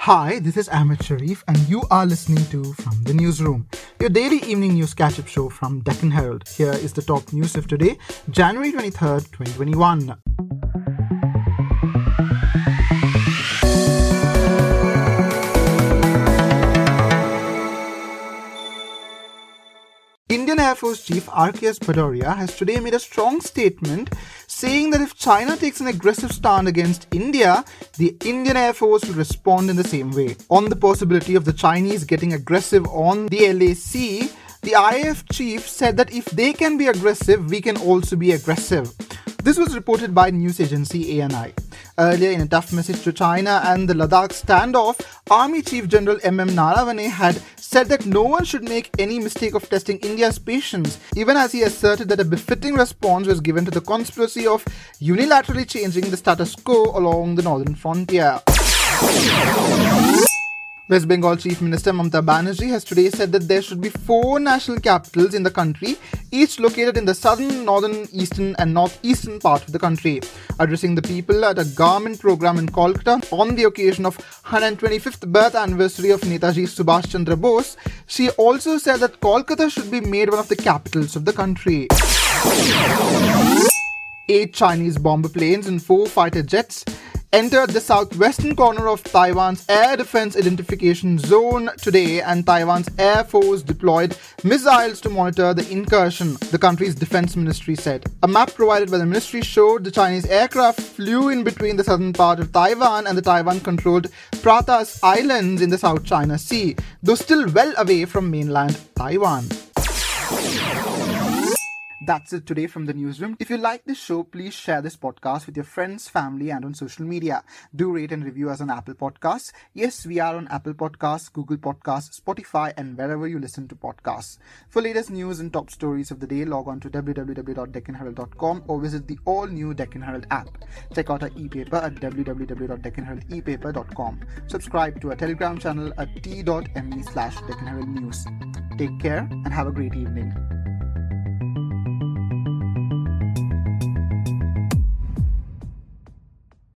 Hi, this is Ahmed Sharif, and you are listening to From the Newsroom, your daily evening news catch up show from Deccan Herald. Here is the top news of today, January 23rd, 2021. Indian Air Force Chief RKS Bhadauria has today made a strong statement saying that if China takes an aggressive stand against India, the Indian Air Force will respond in the same way. On the possibility of the Chinese getting aggressive on the LAC, the IAF chief said that if they can be aggressive, we can also be aggressive. This was reported by news agency ANI. Earlier, in a tough message to China and the Ladakh standoff, Army Chief General MM Naravane had said that no one should make any mistake of testing India's patience, even as he asserted that a befitting response was given to the conspiracy of unilaterally changing the status quo along the northern frontier. West Bengal Chief Minister Mamata Banerjee has today said that there should be four national capitals in the country, each located in the southern, northern, eastern, and northeastern part of the country. Addressing the people at a government program in Kolkata on the occasion of 125th birth anniversary of Netaji Subhash Chandra Bose, she also said that Kolkata should be made one of the capitals of the country. Eight Chinese bomber planes and four fighter jets entered the southwestern corner of Taiwan's air defense identification zone today, and Taiwan's Air Force deployed missiles to monitor the incursion, the country's defense ministry said. A map provided by the ministry showed the Chinese aircraft flew in between the southern part of Taiwan and the Taiwan controlled Pratas Islands in the South China Sea, though still well away from mainland Taiwan. That's it today from the newsroom. If you like this show, please share this podcast with your friends, family, and on social media. Do rate and review us on Apple Podcasts. Yes, we are on Apple Podcasts, Google Podcasts, Spotify, and wherever you listen to podcasts. For latest news and top stories of the day, log on to www.deccanherald.com or visit the all new Deccan Herald app. Check out our e-paper at www.deccanheraldepaper.com. Subscribe to our Telegram channel at t.me slash Deccan Herald News. Take care and have a great evening.